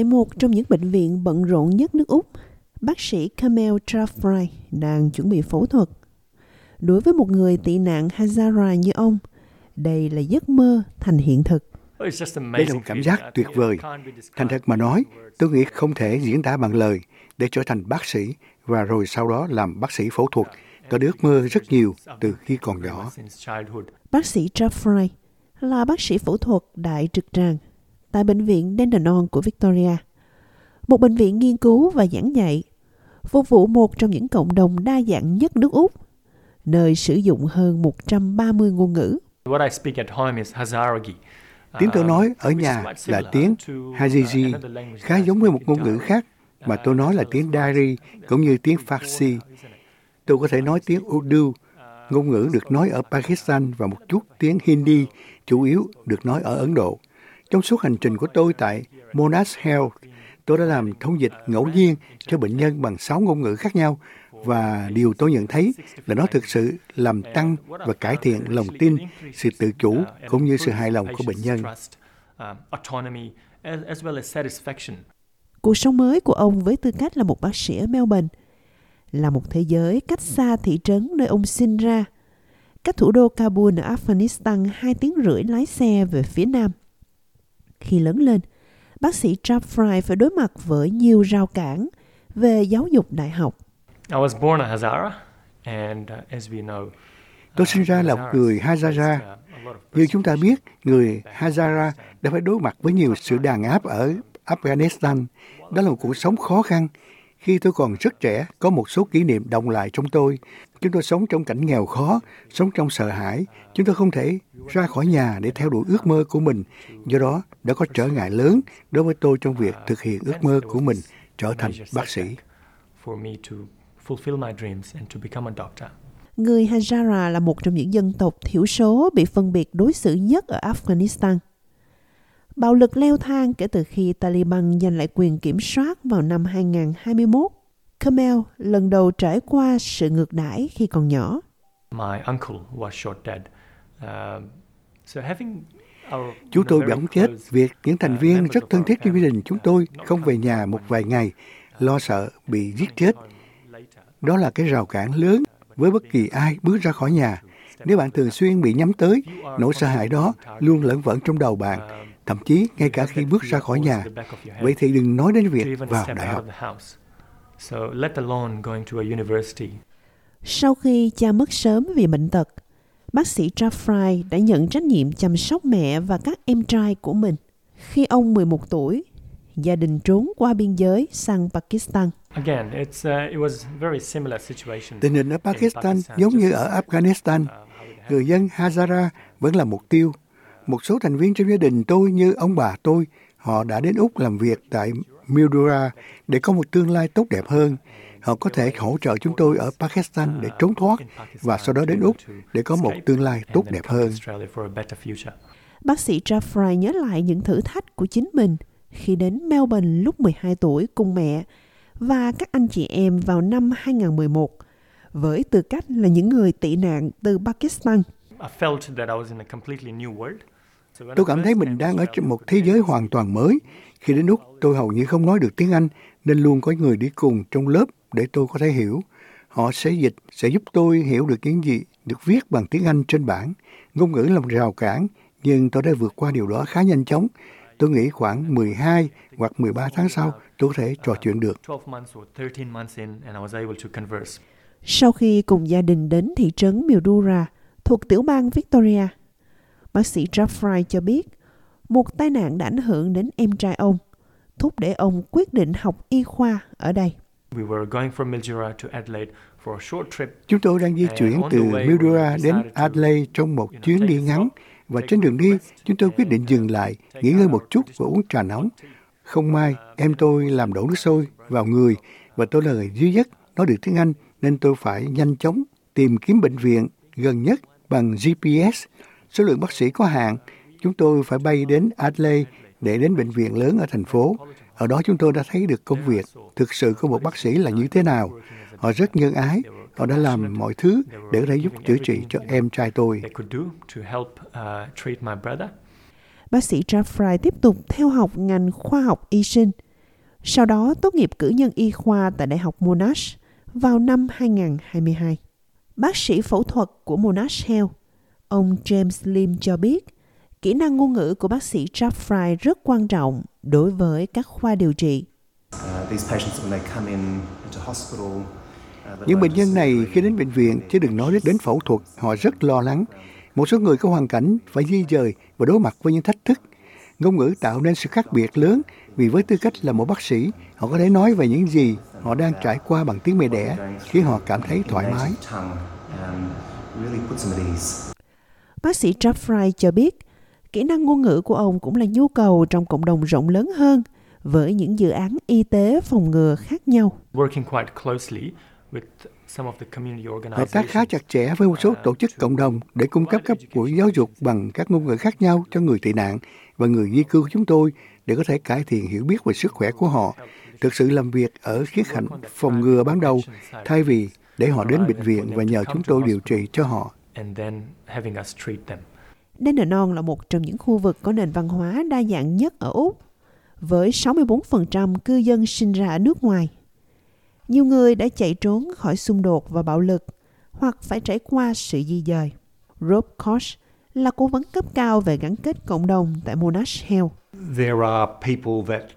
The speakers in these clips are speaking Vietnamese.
Tại một trong những bệnh viện bận rộn nhất nước Úc, bác sĩ Kamel Trafry đang chuẩn bị phẫu thuật. Đối với một người tị nạn Hazara như ông, đây là giấc mơ thành hiện thực. Đây là một cảm giác tuyệt vời. Thành thật mà nói, tôi nghĩ không thể diễn tả bằng lời để trở thành bác sĩ và rồi sau đó làm bác sĩ phẫu thuật. Tôi ước mơ rất nhiều từ khi còn nhỏ. Bác sĩ Jeffrey là bác sĩ phẫu thuật đại trực tràng tại Bệnh viện Dandenong của Victoria, một bệnh viện nghiên cứu và giảng dạy, phục vụ một trong những cộng đồng đa dạng nhất nước Úc, nơi sử dụng hơn 130 ngôn ngữ. Tiếng tôi nói ở nhà là tiếng Hajiji, khá giống với một ngôn ngữ khác mà tôi nói là tiếng Dari cũng như tiếng Farsi. Tôi có thể nói tiếng Urdu, ngôn ngữ được nói ở Pakistan và một chút tiếng Hindi, chủ yếu được nói ở Ấn Độ. Trong suốt hành trình của tôi tại Monash Health, tôi đã làm thông dịch ngẫu nhiên cho bệnh nhân bằng sáu ngôn ngữ khác nhau và điều tôi nhận thấy là nó thực sự làm tăng và cải thiện lòng tin, sự tự chủ cũng như sự hài lòng của bệnh nhân. Cuộc sống mới của ông với tư cách là một bác sĩ ở Melbourne là một thế giới cách xa thị trấn nơi ông sinh ra, cách thủ đô Kabul ở Afghanistan hai tiếng rưỡi lái xe về phía nam. Khi lớn lên, bác sĩ Trapp Fry phải đối mặt với nhiều rào cản về giáo dục đại học. Tôi sinh ra là một người Hazara. Như chúng ta biết, người Hazara đã phải đối mặt với nhiều sự đàn áp ở Afghanistan. Đó là một cuộc sống khó khăn. Khi tôi còn rất trẻ, có một số kỷ niệm động lại trong tôi. Chúng tôi sống trong cảnh nghèo khó, sống trong sợ hãi. Chúng tôi không thể ra khỏi nhà để theo đuổi ước mơ của mình. Do đó, đã có trở ngại lớn đối với tôi trong việc thực hiện ước mơ của mình trở thành bác sĩ. Người Hazara là một trong những dân tộc thiểu số bị phân biệt đối xử nhất ở Afghanistan. Bạo lực leo thang kể từ khi Taliban giành lại quyền kiểm soát vào năm 2021. Kamel lần đầu trải qua sự ngược đãi khi còn nhỏ. Chú tôi bị ống chết việc những thành viên rất thân thiết trong gia đình chúng tôi không về nhà một vài ngày, lo sợ bị giết chết. Đó là cái rào cản lớn với bất kỳ ai bước ra khỏi nhà. Nếu bạn thường xuyên bị nhắm tới, nỗi sợ hãi đó luôn lẫn vẩn trong đầu bạn, thậm chí ngay cả khi bước ra khỏi nhà. Vậy thì đừng nói đến việc vào đại học. Sau khi cha mất sớm vì bệnh tật, bác sĩ Jaffray đã nhận trách nhiệm chăm sóc mẹ và các em trai của mình. Khi ông 11 tuổi, gia đình trốn qua biên giới sang Pakistan. Uh, Tình hình ở Pakistan giống như ở Afghanistan. Uh, Người dân Hazara vẫn là mục tiêu. Một số thành viên trong gia đình tôi như ông bà tôi, họ đã đến Úc làm việc tại Mildura để có một tương lai tốt đẹp hơn. Họ có thể hỗ trợ chúng tôi ở Pakistan để trốn thoát và sau đó đến Úc để có một tương lai tốt đẹp hơn. Bác sĩ Jaffray nhớ lại những thử thách của chính mình khi đến Melbourne lúc 12 tuổi cùng mẹ và các anh chị em vào năm 2011 với tư cách là những người tị nạn từ Pakistan. Tôi cảm thấy mình đang ở trong một thế giới hoàn toàn mới. Khi đến Úc, tôi hầu như không nói được tiếng Anh, nên luôn có người đi cùng trong lớp để tôi có thể hiểu. Họ sẽ dịch, sẽ giúp tôi hiểu được những gì được viết bằng tiếng Anh trên bảng. Ngôn ngữ là một rào cản, nhưng tôi đã vượt qua điều đó khá nhanh chóng. Tôi nghĩ khoảng 12 hoặc 13 tháng sau, tôi có thể trò chuyện được. Sau khi cùng gia đình đến thị trấn Mildura, thuộc tiểu bang Victoria, bác sĩ Jaffray cho biết một tai nạn đã ảnh hưởng đến em trai ông, thúc để ông quyết định học y khoa ở đây. Chúng tôi đang di chuyển từ Mildura đến Adelaide trong một chuyến đi ngắn và trên đường đi chúng tôi quyết định dừng lại, nghỉ ngơi một chút và uống trà nóng. Không may, em tôi làm đổ nước sôi vào người và tôi là người duy nhất nói được tiếng Anh nên tôi phải nhanh chóng tìm kiếm bệnh viện gần nhất bằng GPS. Số lượng bác sĩ có hạn, chúng tôi phải bay đến Adelaide để đến bệnh viện lớn ở thành phố. Ở đó chúng tôi đã thấy được công việc thực sự của một bác sĩ là như thế nào. Họ rất nhân ái, họ đã làm mọi thứ để có thể giúp chữa trị cho em trai tôi. Bác sĩ Jaffray tiếp tục theo học ngành khoa học y sinh sau đó tốt nghiệp cử nhân y khoa tại Đại học Monash vào năm 2022. Bác sĩ phẫu thuật của Monash Health, ông James Lim cho biết, kỹ năng ngôn ngữ của bác sĩ Jeff Fry rất quan trọng đối với các khoa điều trị. Những bệnh nhân này khi đến bệnh viện, chứ đừng nói đến phẫu thuật, họ rất lo lắng. Một số người có hoàn cảnh phải di dời và đối mặt với những thách thức. Ngôn ngữ tạo nên sự khác biệt lớn vì với tư cách là một bác sĩ, họ có thể nói về những gì họ đang trải qua bằng tiếng mẹ đẻ, khiến họ cảm thấy thoải mái. Bác sĩ Jeff Fry cho biết, kỹ năng ngôn ngữ của ông cũng là nhu cầu trong cộng đồng rộng lớn hơn với những dự án y tế phòng ngừa khác nhau. Hợp tác khá chặt chẽ với một số tổ chức cộng đồng để cung cấp các buổi giáo dục bằng các ngôn ngữ khác nhau cho người tị nạn và người di cư của chúng tôi để có thể cải thiện hiểu biết về sức khỏe của họ, thực sự làm việc ở khía cạnh phòng ngừa ban đầu thay vì để họ đến bệnh viện và nhờ chúng tôi điều trị cho họ. Dandenong là một trong những khu vực có nền văn hóa đa dạng nhất ở Úc, với 64% cư dân sinh ra ở nước ngoài. Nhiều người đã chạy trốn khỏi xung đột và bạo lực hoặc phải trải qua sự di dời. Rob Koch là cố vấn cấp cao về gắn kết cộng đồng tại Monash Health. There are people that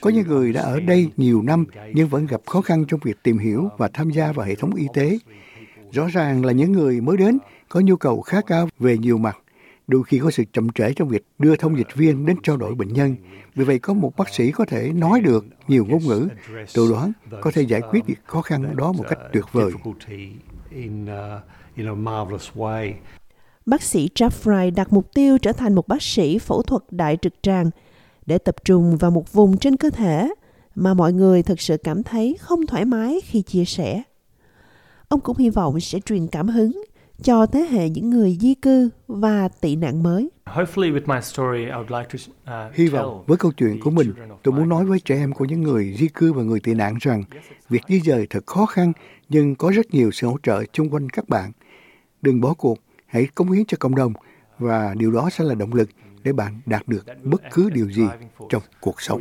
có những người đã ở đây nhiều năm nhưng vẫn gặp khó khăn trong việc tìm hiểu và tham gia vào hệ thống y tế. Rõ ràng là những người mới đến có nhu cầu khá cao về nhiều mặt. Đôi khi có sự chậm trễ trong việc đưa thông dịch viên đến trao đổi bệnh nhân. Vì vậy có một bác sĩ có thể nói được nhiều ngôn ngữ, từ đó có thể giải quyết việc khó khăn đó một cách tuyệt vời. Bác sĩ Jeffrey đặt mục tiêu trở thành một bác sĩ phẫu thuật đại trực tràng để tập trung vào một vùng trên cơ thể mà mọi người thực sự cảm thấy không thoải mái khi chia sẻ. Ông cũng hy vọng sẽ truyền cảm hứng cho thế hệ những người di cư và tị nạn mới. Uh, hy vọng với câu chuyện của mình, tôi muốn nói với trẻ em của những người di cư và người tị nạn rằng việc di dời thật khó khăn nhưng có rất nhiều sự hỗ trợ chung quanh các bạn. Đừng bỏ cuộc, hãy cống hiến cho cộng đồng và điều đó sẽ là động lực để bạn đạt được bất cứ điều gì trong cuộc sống.